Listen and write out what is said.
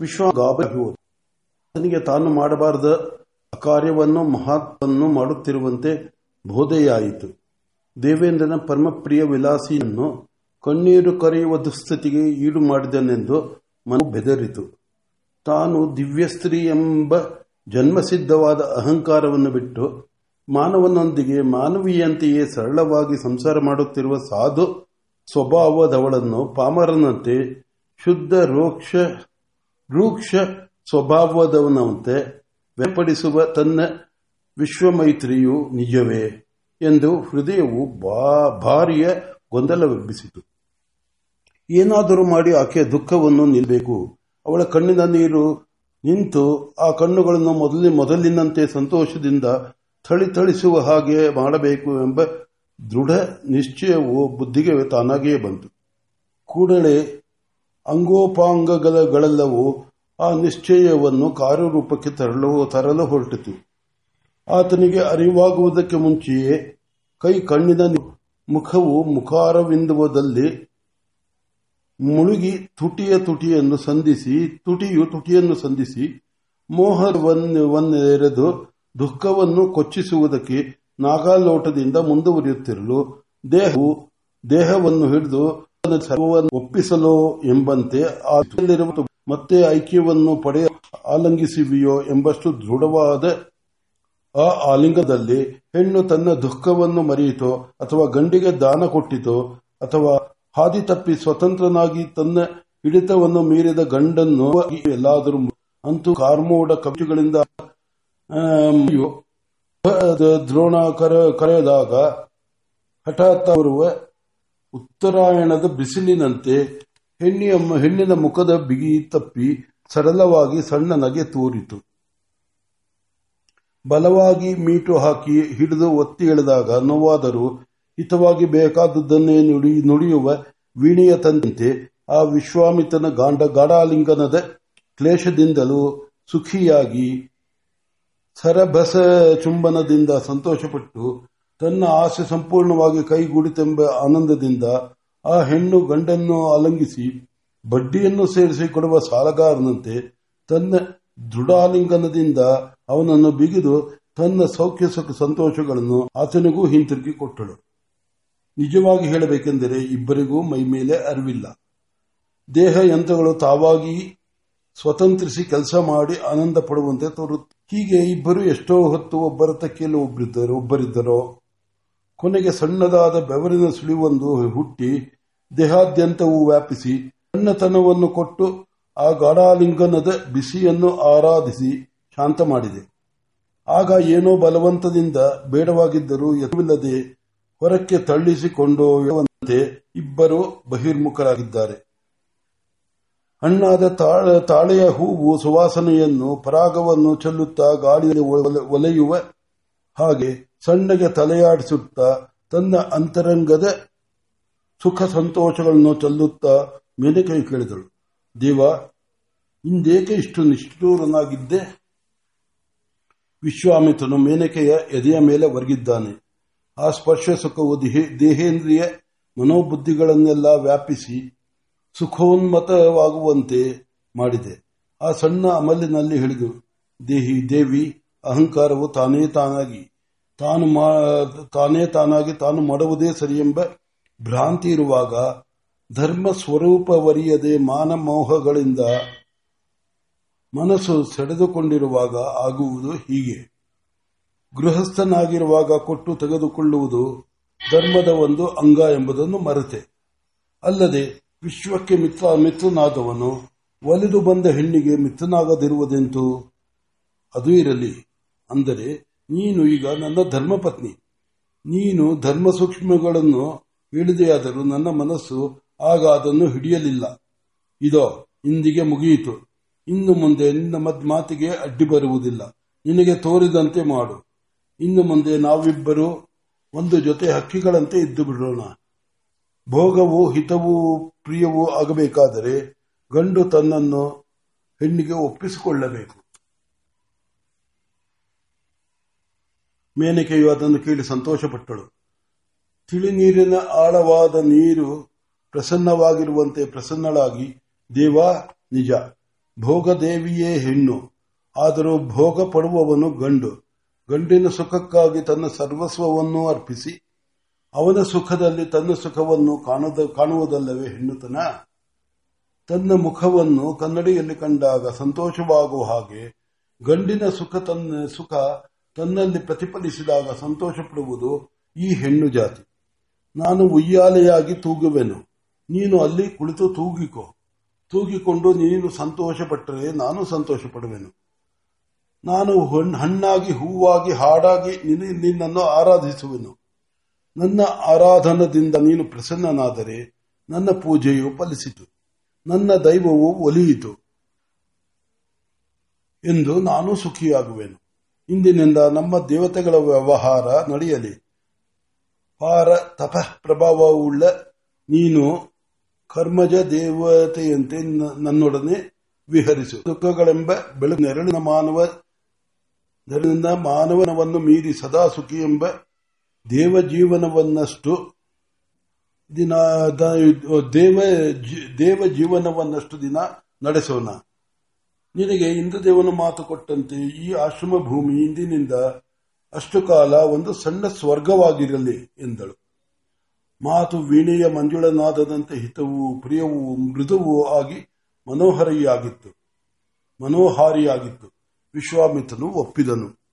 ವಿಶ್ವ ಗಾಬರಿ ಹೋದ ಆತನಿಗೆ ತಾನು ಮಾಡಬಾರದ ಕಾರ್ಯವನ್ನು ಮಹಾತ್ಮನ್ನು ಮಾಡುತ್ತಿರುವಂತೆ ಬೋಧೆಯಾಯಿತು. ದೇವೇಂದ್ರನ ಪರಮಪ್ರಿಯ ವಿಲಾಸಿಯನ್ನು ಕಣ್ಣೀರು ಕರೆಯುವ ದುಸ್ಥಿತಿಗೆ ಈಡು ಮಾಡಿದನೆಂದು ಮನ ಬೆದರಿತು. ತಾನು ದಿವ್ಯಸ್ತ್ರೀ ಎಂಬ ಜನ್ಮಸಿದ್ಧವಾದ ಅಹಂಕಾರವನ್ನು ಬಿಟ್ಟು ಮಾನವನೊಂದಿಗೆ ಮಾನವೀಯಂತೆಯೇ ಸರಳವಾಗಿ ಸಂಸಾರ ಮಾಡುತ್ತಿರುವ ಸಾಧು ಸ್ವಭಾವದವಳನ್ನು ಪಾಮರನಂತೆ ಶುದ್ಧ, ರೋಕ್ಷ ರೂಕ್ಷ ಸ್ವಭಾವದವನಂತೆ ವ್ಯಪಡಿಸುವ ತನ್ನ ವಿಶ್ವಮೈತ್ರಿಯು ನಿಜವೇ ಎಂದು ಹೃದಯವು ಭಾರಿಯ ಗೊಂದಲವೆಬ್ಬಿಸಿತು. ಏನಾದರೂ ಮಾಡಿ ಆಕೆಯ ದುಃಖವನ್ನು ನಿಲ್ಲಬೇಕು ಅವಳ ಕಣ್ಣಿನ ನೀರು ನಿಂತು ಆ ಕಣ್ಣುಗಳನ್ನು ಮೊದಲಿ, ಮೊದಲಿನಂತೆ ಸಂತೋಷದಿಂದ ಥಳಿಥಳಿಸುವ ಹಾಗೆ ಮಾಡಬೇಕು ಎಂಬ ದೃಢ ನಿಶ್ಚಯವು ಬುದ್ಧಿಗೆ ತಾನಾಗಿಯೇ ಬಂತು. ಕೂಡಲೇ ಅಂಗೋಪಾಂಗಗಳೆಲ್ಲವೂ ಆ ನಿಶ್ಚಯವನ್ನು ಕಾರ್ಯರೂಪಕ್ಕೆ ತರಲು ತರಲು ಹೊರಟಿತು. ಆತನಿಗೆ ಅರಿವಾಗುವುದಕ್ಕೆ ಮುಂಚೆಯೇ ಕೈ ಕಣ್ಣಿನ ಮುಖವು ಮುಖಾರವಿಂದುವದಲ್ಲಿ ಮುಳುಗಿ ತುಟಿಯ ತುಟಿಯನ್ನು ಸಂಧಿಸಿ, ತುಟಿಯು ತುಟಿಯನ್ನು ಸಂಧಿಸಿ ಮೋಹವನ್ನೆರೆದು ದುಃಖವನ್ನು ಕೊಚ್ಚಿಸುವುದಕ್ಕೆ ನಾಗಾಲೋಟದಿಂದ ಮುಂದುವರಿಯುತ್ತಿರಲು ದೇಹವು ದೇಹವನ್ನು ಹಿಡಿದು ಸರ್ವವನ್ನು ಒಪ್ಪಿಸಲು ಎಂಬಂತೆ ಮತ್ತೆ ಐಕ್ಯವನ್ನು ಪಡೆಯ ಆಲಂಘಿಸಿವೆಯೋ ಎಂಬಷ್ಟು ದೃಢವಾದ ಆ ಆಲಿಂಗದಲ್ಲಿ ಹೆಣ್ಣು ತನ್ನ ದುಃಖವನ್ನು ಮರೆಯಿತೋ ಅಥವಾ ಗಂಡಿಗೆ ದಾನ ಕೊಟ್ಟಿತೋ ಅಥವಾ ಹಾದಿ ತಪ್ಪಿ ಸ್ವತಂತ್ರನಾಗಿ ತನ್ನ ಹಿಡಿತವನ್ನು ಮೀರಿದ ಗಂಡನ್ನು ಎಲ್ಲಾದರೂ ಅಂತೂ ಕಾರ್ಮೋಡ ಕವಿಗಳಿಂದ ದ್ರೋಣ ಕರೆದಾಗ ಹಠಾತ್ ಬರುವ ಉತ್ತರಾಯಣದ ಬಿಸಿಲಿನಂತೆ ಹೆಣ್ಣಿಯ ಹೆಣ್ಣಿನ ಮುಖದ ಬಿಗಿ ತಪ್ಪಿ ಸರಳವಾಗಿ ಸಣ್ಣ ನಗೆ ತೋರಿತು. ಬಲವಾಗಿ ಮೀಟು ಹಾಕಿ ಹಿಡಿದು ಒತ್ತಿ ಎಳೆದಾಗ ನೋವಾದರೂ ಹಿತವಾಗಿ ಬೇಕಾದುದನ್ನೇ ನುಡಿ, ನುಡಿಯುವ ವೀಣೆಯ ತಂದಂತೆ ಆ ವಿಶ್ವಾಮಿತನ ಗಾಂಡ ಗಾಢಾಲಿಂಗನದ ಕ್ಲೇಶದಿಂದಲೂ ಸುಖಿಯಾಗಿ ಸರಬಸ ಚುಂಬನದಿಂದ ಸಂತೋಷಪಟ್ಟು ತನ್ನ ಆಸೆ ಸಂಪೂರ್ಣವಾಗಿ ಕೈಗೂಡಿತೆಂಬ ಆನಂದದಿಂದ ಆ ಹೆಣ್ಣು ಗಂಡನ್ನು ಅಲಂಗಿಸಿ ಬಡ್ಡಿಯನ್ನು ಸೇರಿಸಿ ಕೊಡುವ ಸಾಲಗಾರನಂತೆ ತನ್ನ ದೃಢಾಲಿಂಗನದಿಂದ ಅವನನ್ನು ಬಿಗಿದು ತನ್ನ ಸೌಖ್ಯ ಸುಖ ಸಂತೋಷಗಳನ್ನು ಆತನಿಗೂ ಹಿಂತಿರುಗಿ ಕೊಟ್ಟಳು. ನಿಜವಾಗಿ ಹೇಳಬೇಕೆಂದರೆ ಇಬ್ಬರಿಗೂ ಮೈಮೇಲೆ ಅರಿವಿಲ್ಲ. ದೇಹ ಯಂತ್ರಗಳು ತಾವಾಗಿ ಸ್ವತಂತ್ರಿಸಿ ಕೆಲಸ ಮಾಡಿ ಆನಂದ ಪಡುವಂತೆ ತೋರುತ್ತೆ. ಹೀಗೆ ಇಬ್ಬರು ಎಷ್ಟೋ ಹೊತ್ತು ಒಬ್ಬರ ತಕ್ಕಿಯಲ್ಲಿ ಒಬ್ಬರಿದ್ದರು ಒಬ್ಬರಿದ್ದರೋ. ಕೊನೆಗೆ ಸಣ್ಣದಾದ ಬೆವರಿನ ಸುಳಿವೊಂದು ಹುಟ್ಟಿ ದೇಹಾದ್ಯಂತವೂ ವ್ಯಾಪಿಸಿ ಸಣ್ಣತನವನ್ನು ಕೊಟ್ಟು ಆ ಗಾಢಾಲಿಂಗನದ ಬಿಸಿಯನ್ನು ಆರಾಧಿಸಿ ಶಾಂತ ಮಾಡಿದೆ. ಆಗ ಏನೋ ಬಲವಂತದಿಂದ ಬೇಡವಾಗಿದ್ದರೂ ಎದುವಿಲ್ಲದೆ ಹೊರಕ್ಕೆ ತಳ್ಳಿಸಿಕೊಂಡು ಇಬ್ಬರು ಬಹಿರ್ಮುಖರಾಗಿದ್ದಾರೆ. ಹಣ್ಣಾದ ತಾಳೆಯ ಹೂವು ಸುವಾಸನೆಯನ್ನು, ಪರಾಗವನ್ನು ಚೆಲ್ಲುತ್ತಾ ಗಾಳಿಯಲ್ಲಿ ಒಲೆಯುವ ಹಾಗೆ ಸಣ್ಣಗೆ ತಲೆಯಾಡಿಸುತ್ತಾ ತನ್ನ ಅಂತರಂಗದ ಸುಖ ಸಂತೋಷಗಳನ್ನು ಚೆಲ್ಲುತ್ತಾ ಮೇನಕೈ ಕೇಳಿದಳು. ದೇವ, ಇಂದೇಕೆ ಇಷ್ಟು ನಿಷ್ಠೂರನಾಗಿದ್ದೆ? ವಿಶ್ವಾಮಿತನು ಮೇನಕೆಯ ಎದೆಯ ಮೇಲೆ ಒರಗಿದ್ದಾನೆ. ಆ ಸ್ಪರ್ಶ ಸುಖವು ದೇಹೇಂದ್ರಿಯ ಮನೋಬುದ್ಧಿಗಳನ್ನೆಲ್ಲ ವ್ಯಾಪಿಸಿ ಸುಖೋನ್ಮತವಾಗುವಂತೆ ಮಾಡಿದೆ. ಆ ಸಣ್ಣ ಅಮಲಿನಲ್ಲಿ ಹೇಳಿದು ದೇಹಿ ದೇವಿ ಅಹಂಕಾರವು ತಾನೇ ತಾನಾಗಿ, ತಾನು ತಾನೇ ತಾನಾಗಿ ತಾನು ಮಾಡುವುದೇ ಸರಿಯೆಂಬ ಭ್ರಾಂತಿ ಇರುವಾಗ ಧರ್ಮ ಸ್ವರೂಪವರಿಯದೆ ಮಾನಮೋಹಗಳಿಂದ ಮನಸ್ಸು ಸೆಳೆದುಕೊಂಡಿರುವಾಗ ಆಗುವುದು ಹೀಗೆ. ಗೃಹಸ್ಥನಾಗಿರುವಾಗ ಕೊಟ್ಟು ತೆಗೆದುಕೊಳ್ಳುವುದು ಧರ್ಮದ ಒಂದು ಅಂಗ ಎಂಬುದನ್ನು ಮರೆತೆ. ಅಲ್ಲದೆ ವಿಶ್ವಕ್ಕೆ ಮಿತ್ರ ಮಿತ್ರನಾದವನು ಒಲಿದು ಬಂದ ಹೆಣ್ಣಿಗೆ ಮಿತ್ರನಾಗದಿರುವುದೆಂತು? ಅದು ಇರಲಿ. ಅಂದರೆ, ನೀನು ಈಗ ನನ್ನ ಧರ್ಮಪತ್ನಿ. ನೀನು ಧರ್ಮ ಸೂಕ್ಷ್ಮಗಳನ್ನು ಹೇಳಿದೆಯಾದರೂ ನನ್ನ ಮನಸ್ಸು ಆಗ ಅದನ್ನು ಹಿಡಿಯಲಿಲ್ಲ. ಇದೋ, ಇಂದಿಗೆ ಮುಗಿಯಿತು. ಇನ್ನು ಮುಂದೆ ನಿನ್ನ ಮದ್ ಮಾತಿಗೆ ಅಡ್ಡಿ ಬರುವುದಿಲ್ಲ. ನಿನಗೆ ತೋರಿದಂತೆ ಮಾಡು. ಇನ್ನು ಮುಂದೆ ನಾವಿಬ್ಬರು ಒಂದು ಜೊತೆ ಹಕ್ಕಿಗಳಂತೆ ಇದ್ದು ಬಿಡೋಣ. ಭೋಗವು, ಹಿತವೂ, ಪ್ರಿಯವೂ ಆಗಬೇಕಾದರೆ ಗಂಡು ತನ್ನನ್ನು ಹೆಣ್ಣಿಗೆ ಒಪ್ಪಿಸಿಕೊಳ್ಳಬೇಕು. ಮೇನಕೆಯು ಅದನ್ನು ಕೇಳಿ ಸಂತೋಷಪಟ್ಟಳು. ತಿಳಿ ನೀರಿನ ಆಳವಾದ ನೀರು ಪ್ರಸನ್ನವಾಗಿರುವಂತೆ ಪ್ರಸನ್ನಳಾಗಿ, ದೇವ, ನಿಜ, ಭೋಗದೇವಿಯೇ ಹೆಣ್ಣು, ಆದರೂ ಭೋಗ ಪಡುವವನು ಗಂಡು, ಗಂಡಿನ ಸುಖಕ್ಕಾಗಿ ತನ್ನ ಸರ್ವಸ್ವವನ್ನು ಅರ್ಪಿಸಿ, ಅವನ ಸುಖದಲ್ಲಿ ತನ್ನ ಸುಖವನ್ನು ಕಾಣುವುದಲ್ಲವೇ ಹೆಣ್ಣುತನ? ತನ್ನ ಮುಖವನ್ನು ಕನ್ನಡಿಯಲ್ಲಿ ಕಂಡಾಗ ಸಂತೋಷವಾಗುವ ಹಾಗೆ ಗಂಡಿನ ಸುಖ ತನ್ನ ಸುಖ ತನ್ನಲ್ಲಿ ಪ್ರತಿಫಲಿಸಿದಾಗ ಸಂತೋಷ ಪಡುವುದು ಈ ಹೆಣ್ಣು ಜಾತಿ. ನಾನು ಉಯ್ಯಾಲೆಯಾಗಿ ತೂಗುವೆನು. ನೀನು ಅಲ್ಲಿ ಕುಳಿತು ತೂಗಿಕೋ. ತೂಗಿಕೊಂಡು ನೀನು ಸಂತೋಷ ಪಟ್ಟರೆ ನಾನು ಸಂತೋಷ ಪಡುವೆನು ನಾನು ಹಣ್ಣಾಗಿ, ಹೂವಾಗಿ, ಹಾಡಾಗಿ ನಿನ್ನನ್ನು ಆರಾಧಿಸುವೆನು. ನನ್ನ ಆರಾಧನದಿಂದ ನೀನು ಪ್ರಸನ್ನನಾದರೆ ನನ್ನ ಪೂಜೆಯು ಫಲಿಸಿತು. ನನ್ನ ದೈವವು ಒಲಿಯಿತು ಎಂದು ನಾನು ಸುಖಿಯಾಗುವೆನು. ಇಂದಿನಿಂದ ನಮ್ಮ ದೇವತೆಗಳ ವ್ಯವಹಾರ ನಡೆಯಲಿ. ಪಾರ ತಪ ಪ್ರಭಾವವುಳ್ಳ ನೀನು ಕರ್ಮಜ ದೇವತೆಯಂತೆ ನನ್ನೊಡನೆ ವಿಹರಿಸು. ದುಃಖಗಳೆಂಬ ಬೆಳ ನೆರಳಿನ ಮಾನವ, ನೆರಳಿನ ಮಾನವನವನ್ನು ಮೀರಿ ಸದಾ ಸುಖಿ ಎಂಬ ದೇವ ಜೀವನವನ್ನಷ್ಟು ದಿನ ದೇವ ದೇವ ಜೀವನವನ್ನಷ್ಟು ದಿನ ನಡೆಸೋಣ. ನಿನಗೆ ಇಂದ್ರದೇವನ ಮಾತು ಕೊಟ್ಟಂತೆ ಈ ಆಶ್ರಮ ಭೂಮಿ ಇಂದಿನಿಂದ ಅಷ್ಟು ಕಾಲ ಒಂದು ಸಣ್ಣ ಸ್ವರ್ಗವಾಗಿರಲಿ ಎಂದಳು. ಮಾತು ವೀಣೆಯ ಮಂಜುಳನಾದದಂತೆ ಹಿತವೂ ಪ್ರಿಯವೂ ಮೃದುವೂ ಆಗಿ ಮನೋಹರಿಯಾಗಿತ್ತು. ಮನೋಹಾರಿಯಾಗಿತ್ತು. ವಿಶ್ವಾಮಿತ್ರನು ಒಪ್ಪಿದನು.